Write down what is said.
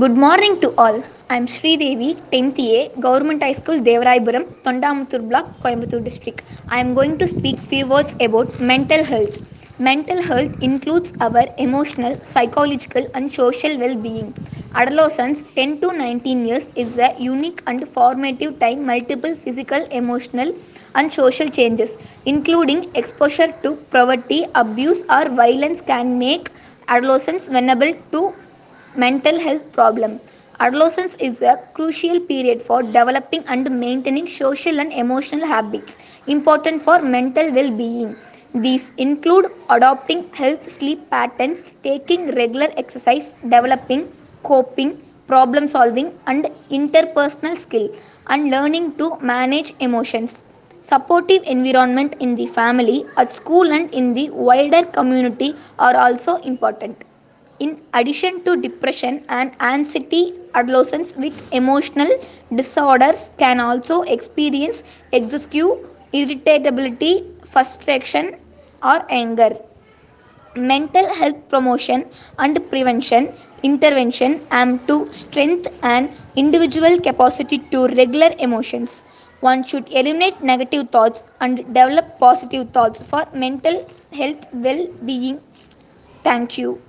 Good morning to all. I am Sri Devi, 10th A, Government High School, Devarayapuram, Thondamuthur Block, Coimbatore District. I am going to speak few words about mental health. Mental health includes our emotional, psychological and social well-being. Adolescence 10 to 19 years is a unique and formative time multiple physical, emotional and social changes including exposure to poverty, abuse or violence can make adolescents vulnerable to mental health problem. Adolescence is a crucial period for developing and maintaining social and emotional habits important for mental well being. These include adopting health sleep patterns, taking regular exercise, developing coping, problem solving, and interpersonal skill, and learning to manage emotions. Supportive environment in the family, at school, and in the wider community are also important. In addition to depression and anxiety, adolescents with emotional disorders can also experience excessive irritability, frustration, or anger. Mental health promotion and prevention intervention aim to strengthen an individual capacity to regular emotions. One should eliminate negative thoughts and develop positive thoughts for mental health well being. Thank you.